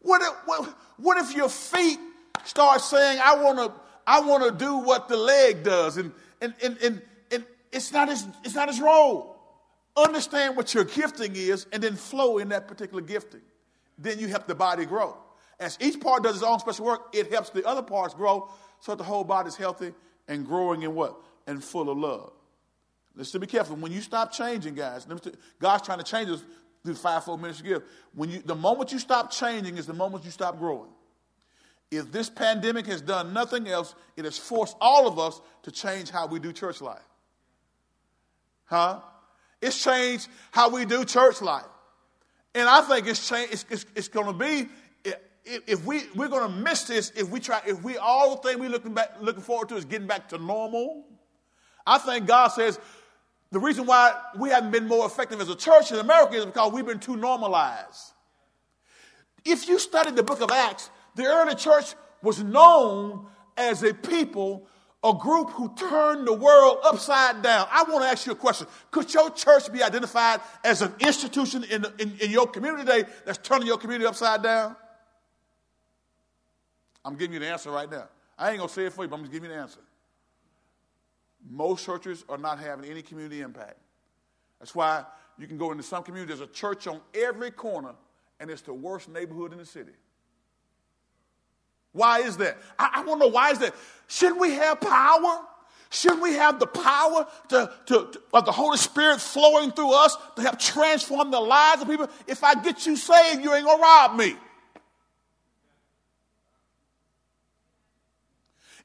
What if, what, what if your feet start saying, I want to I want to do what the leg does, and, and, and, and, and it's, not his, it's not his role. Understand what your gifting is and then flow in that particular gifting. Then you help the body grow. As each part does its own special work, it helps the other parts grow so that the whole body is healthy and growing in what? And full of love. Let's be careful. When you stop changing, guys, God's trying to change us through the fivefold ministry gift. When you, the moment you stop changing is the moment you stop growing. If this pandemic has done nothing else, it has forced all of us to change how we do church life. Huh? It's changed how we do church life. And I think it's changed, it's, it's, it's going to be, if we, we're going to miss this if we try, if we, all the thing we're looking, back, looking forward to is getting back to normal. I think God says, the reason why we haven't been more effective as a church in America is because we've been too normalized. If you study the book of Acts, the early church was known as a people, a group who turned the world upside down. I want to ask you a question. Could your church be identified as an institution in, in, in your community today that's turning your community upside down? I'm giving you the answer right now. I ain't going to say it for you, but I'm just giving you the answer. Most churches are not having any community impact. That's why you can go into some communities, there's a church on every corner, and it's the worst neighborhood in the city. Why is that? I, I want to know why is that? Shouldn't we have power? Shouldn't we have the power to, to, to, of the Holy Spirit flowing through us to help transform the lives of people? If I get you saved, you ain't gonna rob me.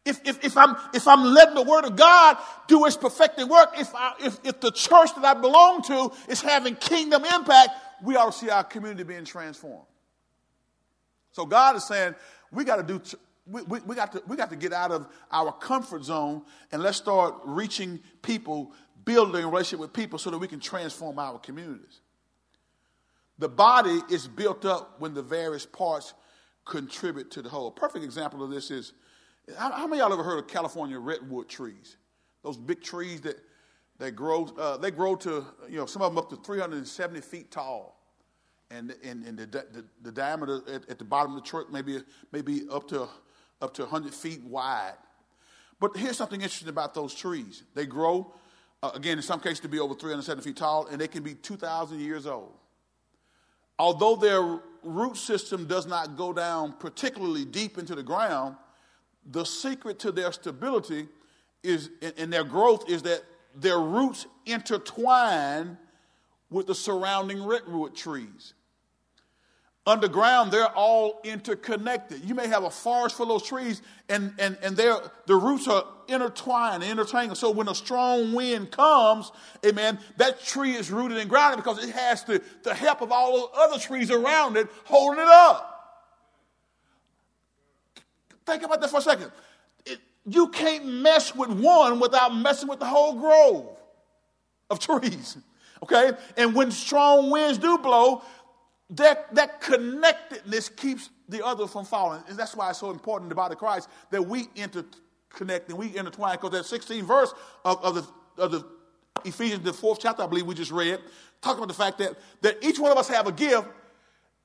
If, if, if, I'm, if I'm letting the Word of God do its perfecting work, if, I, if, if the church that I belong to is having kingdom impact, we ought to see our community being transformed. So God is saying, we got to do, we, we, we, got to, we got to get out of our comfort zone and let's start reaching people, building a relationship with people so that we can transform our communities. The body is built up when the various parts contribute to the whole. A perfect example of this is how, how many of y'all ever heard of California redwood trees? Those big trees that, that grow, uh, they grow to, you know, some of them up to 370 feet tall. And, and, and the, the, the diameter at, at, the bottom of the trunk maybe, maybe up, to, up to 100 feet wide. But here's something interesting about those trees. They grow, uh, again, in some cases, to be over 370 feet tall, and they can be 2,000 years old. Although their root system does not go down particularly deep into the ground, the secret to their stability is and their growth is that their roots intertwine with the surrounding redwood trees. Underground, they're all interconnected. You may have a forest full of trees, and, and, and the roots are intertwined, intertangled. So when a strong wind comes, amen, that tree is rooted and grounded because it has the, the help of all the other trees around it holding it up. Think about that for a second. It, you can't mess with one without messing with the whole grove of trees. Okay? And when strong winds do blow, that, that connectedness keeps the other from falling. And that's why it's so important in the body of Christ that we interconnect and we intertwine. Because that 16th verse of, of, the, of the Ephesians, the fourth chapter, I believe we just read, talk about the fact that, that each one of us have a gift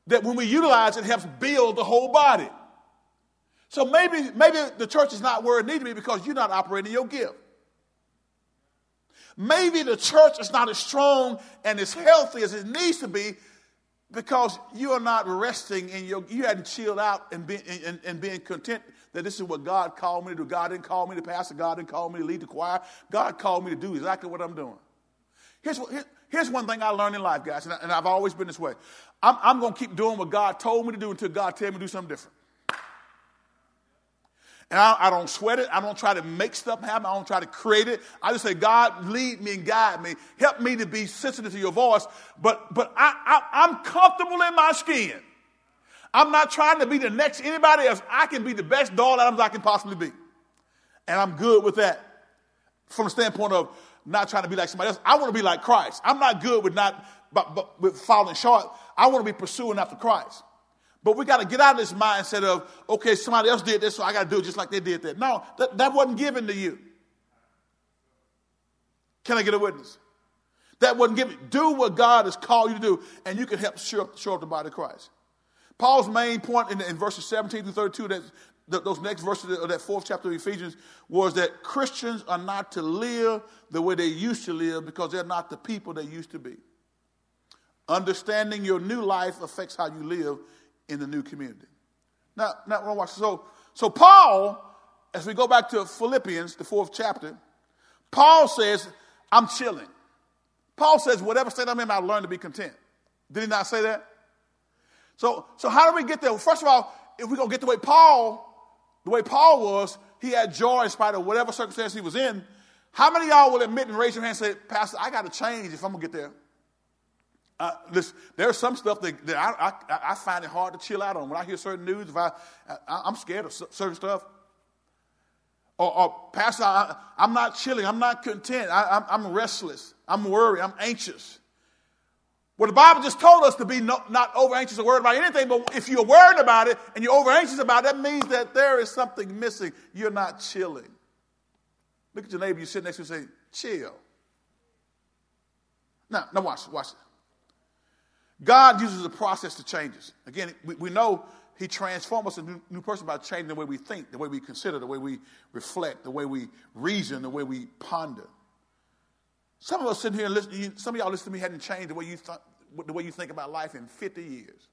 that when we utilize it helps build the whole body. So maybe, maybe the church is not where it needs to be because you're not operating your gift. Maybe the church is not as strong and as healthy as it needs to be because you are not resting in your, you hadn't chilled out and, be, and, and being content that this is what God called me to do. God didn't call me to pastor. God didn't call me to lead the choir. God called me to do exactly what I'm doing. Here's, what, here, here's one thing I learned in life, guys, and, I, and I've always been this way. I'm, I'm going to keep doing what God told me to do until God tells me to do something different. And I, I, don't sweat it. I don't try to make stuff happen. I don't try to create it. I just say, God, lead me and guide me. Help me to be sensitive to your voice. But, but I, I, I'm comfortable in my skin. I'm not trying to be the next anybody else. I can be the best Dawel Adams I can possibly be. And I'm good with that from the standpoint of not trying to be like somebody else. I want to be like Christ. I'm not good with not but, but with falling short. I want to be pursuing after Christ. But we got to get out of this mindset of, okay, somebody else did this, so I got to do it just like they did that. No, that, that wasn't given to you. Can I get a witness? That wasn't given. Do what God has called you to do, and you can help show up, show up the body of Christ. Paul's main point in, in verses 17 through 32, that, that those next verses of that fourth chapter of Ephesians, was that Christians are not to live the way they used to live because they're not the people they used to be. Understanding your new life affects how you live in the new community. Now, now watch. So, so Paul, as we go back to Philippians, the fourth chapter, Paul says, I'm chilling. Paul says, whatever state I'm in, I learn to be content. Did he not say that? So, so how do we get there? Well, first of all, if we're going to get the way Paul, the way Paul was, he had joy in spite of whatever circumstance he was in. How many y'all will admit and raise your hand and say, Pastor, I got to change if I'm going to get there? Uh, listen, there's some stuff that, that I, I, I, find it hard to chill out on. When I hear certain news, if I, I am scared of certain stuff. Or, or Pastor, I, am not chilling. I'm not content. I, I'm, I'm restless. I'm worried. I'm anxious. Well, the Bible just told us to be no, not over anxious or worried about anything, but if you're worried about it and you're over anxious about it, that means that there is something missing. You're not chilling. Look at your neighbor you sit next to and say, chill. Now, now watch, watch. God uses a process to change us. Again, we, we know He transforms us a new, new person by changing the way we think, the way we consider, the way we reflect, the way we reason, the way we ponder. Some of us sitting here and listen, some of y'all listen to me hadn't changed the way you th- the way you think about life in 50 years.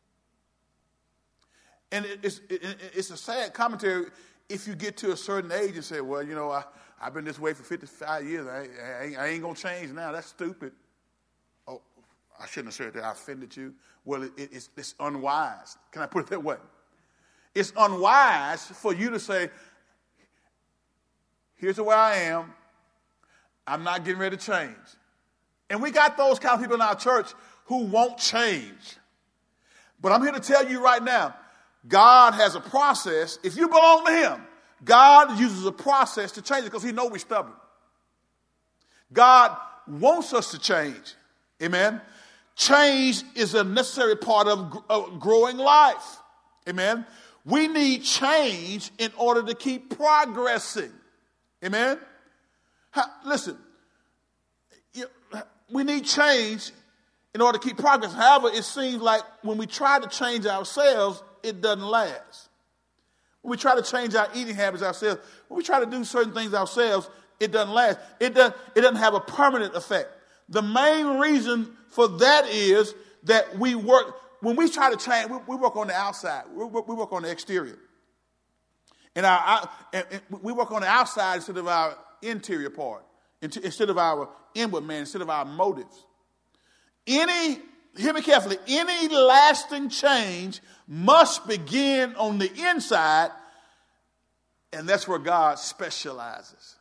And it's, it's a sad commentary if you get to a certain age and say, well, you know, I, I've been this way for 55 years. I, I, ain't, I ain't going to change now. That's stupid. I shouldn't have said that. I offended you. Well, it, it's, it's unwise. Can I put it that way? It's unwise for you to say, here's the way I am. I'm not getting ready to change. And we got those kind of people in our church who won't change. But I'm here to tell you right now God has a process. If you belong to Him, God uses a process to change it because He knows we're stubborn. God wants us to change. Amen. Change is a necessary part of, growing life. Amen. We need change in order to keep progressing. Amen. Listen, we need change in order to keep progress. However, it seems like when we try to change ourselves, it doesn't last. When we try to change our eating habits ourselves, when we try to do certain things ourselves, it doesn't last. It, does, it doesn't have a permanent effect. The main reason for that is that we work, when we try to change, we, we work on the outside, we, we, work on the exterior. And, our, and, and we work on the outside instead of our interior part, instead of our inward man, instead of our motives. Any, hear me carefully, any lasting change must begin on the inside, and that's where God specializes.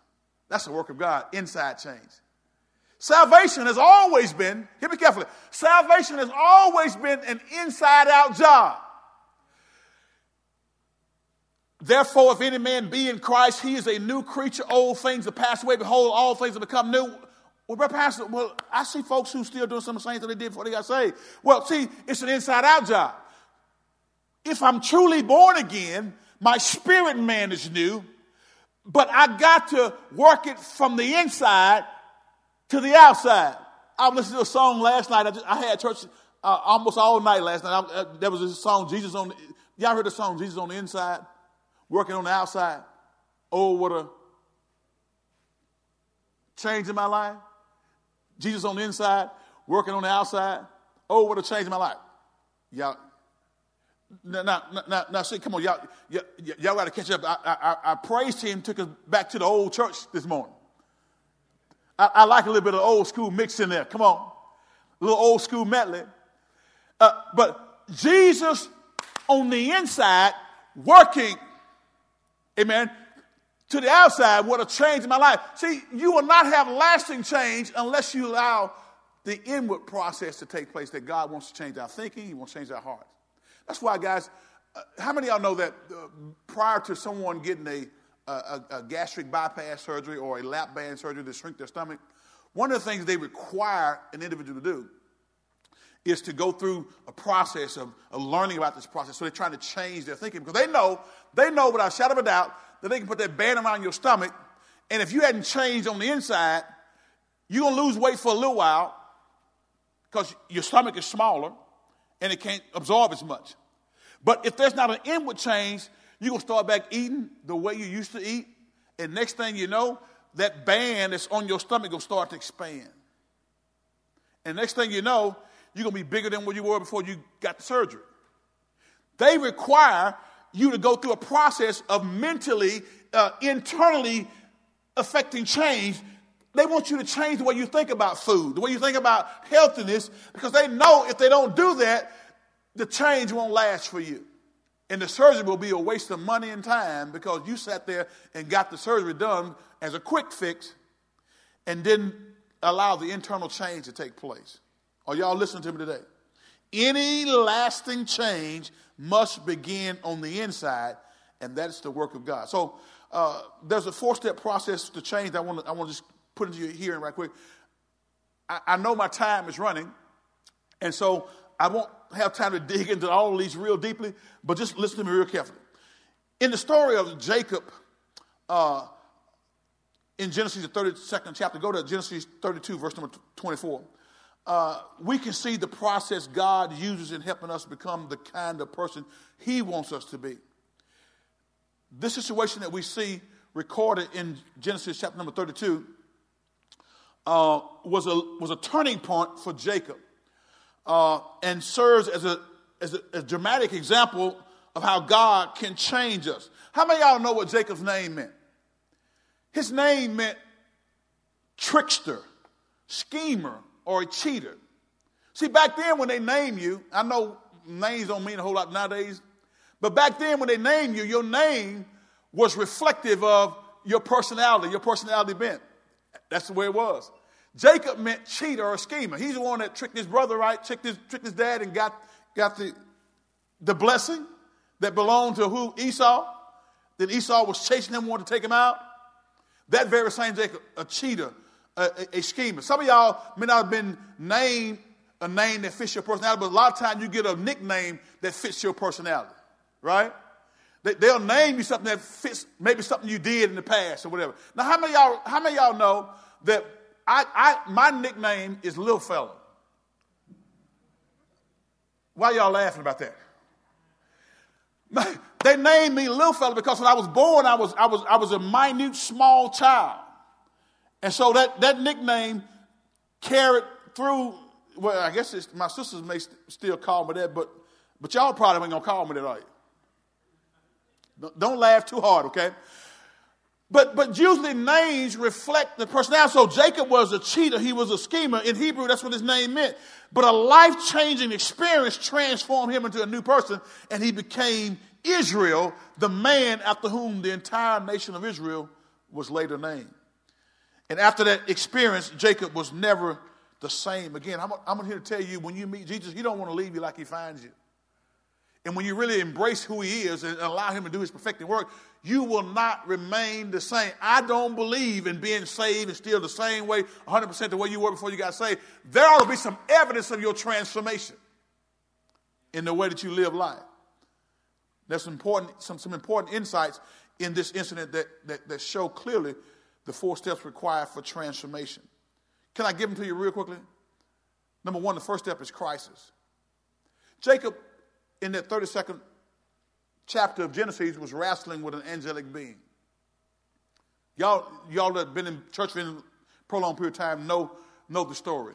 That's the work of God, inside change. Salvation has always been, hear me carefully, salvation has always been an inside out job. Therefore, if any man be in Christ, he is a new creature. Old things have passed away. Behold, all things have become new. Well, Brother Pastor, well, I see folks who still doing some of the same things they did before they got saved. Well, see, it's an inside out job. If I'm truly born again, my spirit man is new, but I got to work it from the inside to the outside. I was listening to a song last night. I, just, I had church uh, almost all night last night. I, uh, there was a song, Jesus on the, y'all heard the song, Jesus on the inside? working on the outside. Oh, what a change in my life. Jesus on the inside, working on the outside. Oh, what a change in my life. Y'all, now, now, now, now see, come on, y'all, y'all, y'all got to catch up. I, I, I praised him, took us back to the old church this morning. I, I like a little bit of old school mix in there. Come on. A little old school medley. Uh, but Jesus on the inside, working Amen. To the outside, what a change in my life. See, you will not have lasting change unless you allow the inward process to take place that God wants to change our thinking, He wants to change our hearts. That's why, guys, uh, how many of y'all know that uh, prior to someone getting a, a, a, gastric bypass surgery or a lap band surgery to shrink their stomach, one of the things they require an individual to do is to go through a process of, of learning about this process. So they're trying to change their thinking because they know, they know without a shadow of a doubt that they can put that band around your stomach. And if you hadn't changed on the inside, you're going to lose weight for a little while because your stomach is smaller and it can't absorb as much. But if there's not an inward change, you're going to start back eating the way you used to eat. And next thing you know, that band that's on your stomach will start to expand. And next thing you know, you're going to be bigger than what you were before you got the surgery. They require you to go through a process of mentally, uh, internally affecting change. They want you to change the way you think about food, the way you think about healthiness, because they know if they don't do that, the change won't last for you. And the surgery will be a waste of money and time because you sat there and got the surgery done as a quick fix and didn't allow the internal change to take place. Are y'all listening to me today? Any lasting change must begin on the inside, and that's the work of God. So uh, there's a four step process to change. I want to I want to just put into your hearing right quick. I, I know my time is running, and so I won't have time to dig into all of these real deeply, but just listen to me real carefully. In the story of Jacob, uh, in Genesis, the 32nd chapter, go to Genesis 32, verse number 24. Uh, we can see the process God uses in helping us become the kind of person He wants us to be. This situation that we see recorded in Genesis chapter number 32 uh, was, a, was a turning point for Jacob uh, and serves as a, as a, a dramatic example of how God can change us. How many y'all know what Jacob's name meant? His name meant trickster, schemer, or a cheater. See, back then when they name you, I know names don't mean a whole lot nowadays, but back then when they name you, your name was reflective of your personality, your personality bent. That's the way it was. Jacob meant cheater or schemer. He's the one that tricked his brother, right? Tricked his, tricked his dad and got, got the, the blessing that belonged to who? Esau. Then Esau was chasing him, wanted to take him out. That very same Jacob, a cheater, a, a, a schemer. Some of y'all may not have been named a name that fits your personality, but a lot of times you get a nickname that fits your personality, right? They'll name you something that fits maybe something you did in the past or whatever. Now, how many y'all, how many y'all know that I, I, my nickname is Little Fella? Why y'all laughing about that? They named me Little Fella because when I was born, I was, I was, I was a minute, small child. And so that, that nickname carried through. Well, I guess my sisters may st- still call me that, but, but y'all probably ain't going to call me that, are you? Don't laugh too hard, okay? But, but usually names reflect the personality. So Jacob was a cheater. He was a schemer. In Hebrew, that's what his name meant. But a life changing experience transformed him into a new person, and he became Israel, the man after whom the entire nation of Israel was later named. And after that experience, Jacob was never the same again. I'm, I'm here to tell you when you meet Jesus, he don't want to leave you like he finds you. And when you really embrace who he is and allow him to do his perfecting work, you will not remain the same. I don't believe in being saved and still the same way, 100% the way you were before you got saved. There ought to be some evidence of your transformation in the way that you live life. There's some important, some, some important insights in this incident that, that, that show clearly the four steps required for transformation. Can I give them to you real quickly? Number one, the first step is crisis. Jacob, in that 32nd chapter of Genesis, was wrestling with an angelic being. Y'all, y'all that have been in church for a prolonged period of time know, know the story.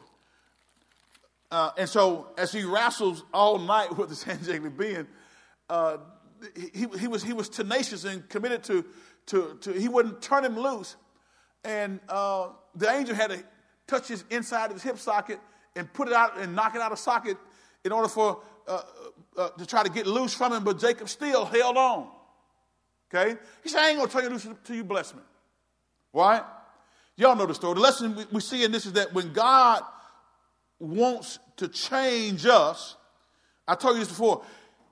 Uh, and so, as he wrestles all night with this angelic being, uh, he, he, was, he was tenacious and committed to, to, to he wouldn't turn him loose. And uh, the angel had to touch his inside of his hip socket and put it out and knock it out of socket in order for uh, uh, to try to get loose from him. But Jacob still held on. Okay, he said, "I ain't gonna turn you loose until you bless me." Why? Y'all know the story. The lesson we, we see in this is that when God wants to change us, I told you this before.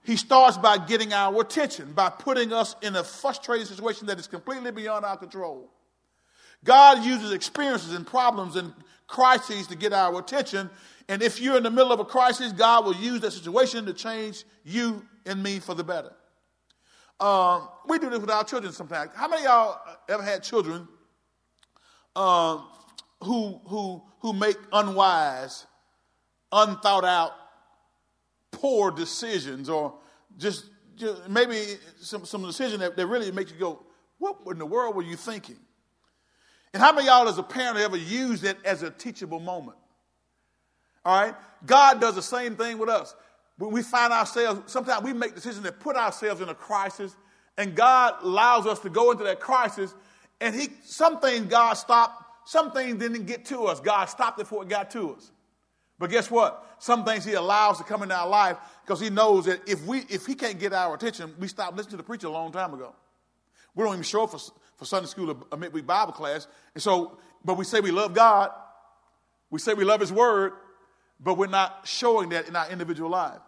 He starts by getting our attention, by putting us in a frustrating situation that is completely beyond our control. God uses experiences and problems and crises to get our attention. And if you're in the middle of a crisis, God will use that situation to change you and me for the better. Um, we do this with our children sometimes. How many y'all ever had children um, who, who, who make unwise, unthought out poor decisions or just, just maybe some, some decision that, that really makes you go, what in the world were you thinking? And how many y'all as a parent ever used it as a teachable moment? All right? God does the same thing with us. When we find ourselves, sometimes we make decisions that put ourselves in a crisis, and God allows us to go into that crisis, and He some things God stopped, some things didn't get to us. God stopped it before it got to us. But guess what? Some things he allows to come into our life because he knows that if we if he can't get our attention, we stopped listening to the preacher a long time ago. We don't even show up for, for Sunday school or midweek Bible class. And so, but we say we love God, we say we love his word, but we're not showing that in our individual life.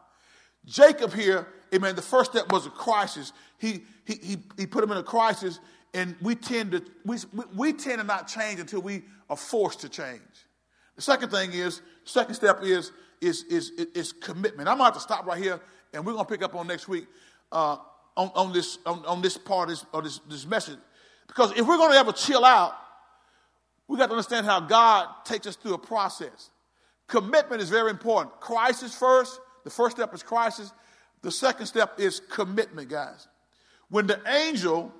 Jacob here, amen, the first step was a crisis. He, he, he, he put him in a crisis, and we tend to we, we tend to not change until we are forced to change. The second thing is, second step is is is is commitment. I'm going to have to stop right here, and we're going to pick up on next week uh, on, on this on, on this part of this, of this this message. Because if we're going to ever chill out, we got to understand how God takes us through a process. Commitment is very important. Crisis first. The first step is crisis. The second step is commitment, guys. When the angel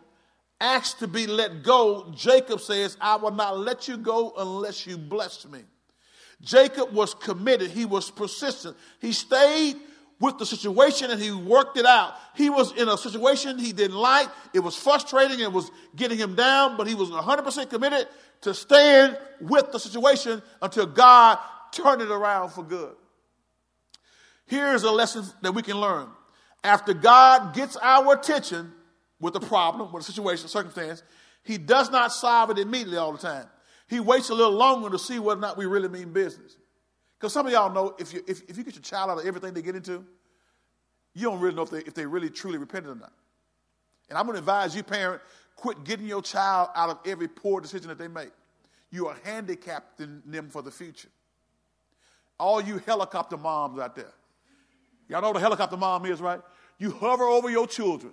asked to be let go, Jacob says, I will not let you go unless you bless me. Jacob was committed. He was persistent. He stayed with the situation and he worked it out. He was in a situation he didn't like. It was frustrating. It was getting him down, but he was 100% committed to staying with the situation until God turned it around for good. Here's a lesson that we can learn. After God gets our attention with a problem, with a situation, circumstance, he does not solve it immediately all the time. He waits a little longer to see whether or not we really mean business. Because some of y'all know if you, if, if you get your child out of everything they get into, you don't really know if they, if they really truly repented or not. And I'm going to advise you, parent, quit getting your child out of every poor decision that they make. You are handicapping them for the future. All you helicopter moms out there. Y'all know what a helicopter mom is, right? You hover over your children.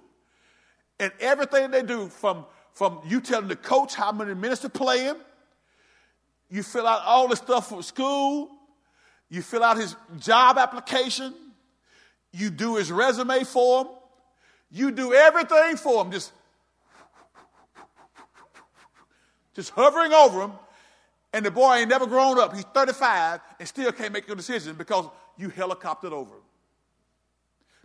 And everything they do, from, from you telling the coach how many minutes to play him, you fill out all the stuff for school, you fill out his job application, you do his resume for him, you do everything for him, just, just hovering over him. And the boy ain't never grown up. He's 35 and still can't make a decision because you helicoptered over him.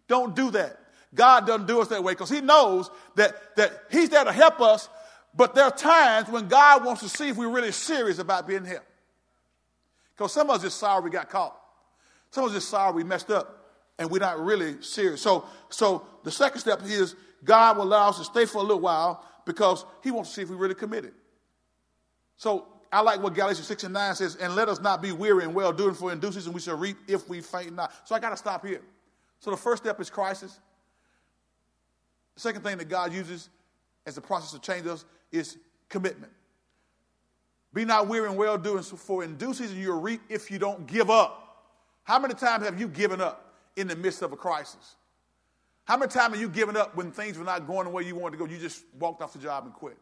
Don't do that. God doesn't do us that way because He knows that, that He's there to help us, but there are times when God wants to see if we're really serious about being helped. Because some of us just sorry we got caught. Some of us just sorry we messed up and we're not really serious. So, so the second step is God will allow us to stay for a little while because He wants to see if we're really committed. So I like what Galatians 6 and 9 says, and let us not be weary in well doing, for in due season we shall reap if we faint not. So I got to stop here. So the first step is crisis. The second thing that God uses as a process to change us is commitment. Be not weary in well doing, for in due season you'll reap if you don't give up. How many times have you given up in the midst of a crisis? How many times have you given up when things were not going the way you wanted to go? You just walked off the job and quit.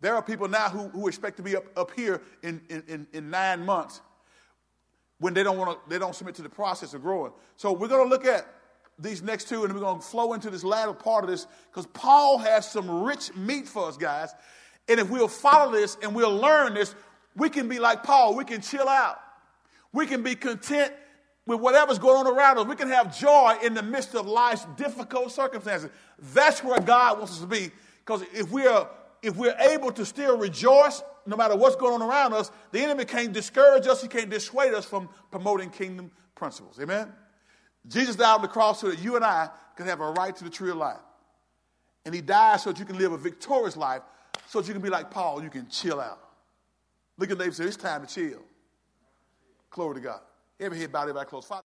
There are people now who, who expect to be up, up here in, in, in nine months when they don't want to, they don't submit to the process of growing. So we're going to look at these next two and we're going to flow into this latter part of this because Paul has some rich meat for us, guys. And if we'll follow this and we'll learn this, we can be like Paul. We can chill out. We can be content with whatever's going on around us. We can have joy in the midst of life's difficult circumstances. That's where God wants us to be. Because if we are if we're able to still rejoice no matter what's going on around us, the enemy can't discourage us, he can't dissuade us from promoting kingdom principles. Amen? Jesus died on the cross so that you and I can have a right to the tree of life. And he died so that you can live a victorious life, so that you can be like Paul, you can chill out. Look at David say, it's time to chill. Glory to God. Every head bowed, everybody close.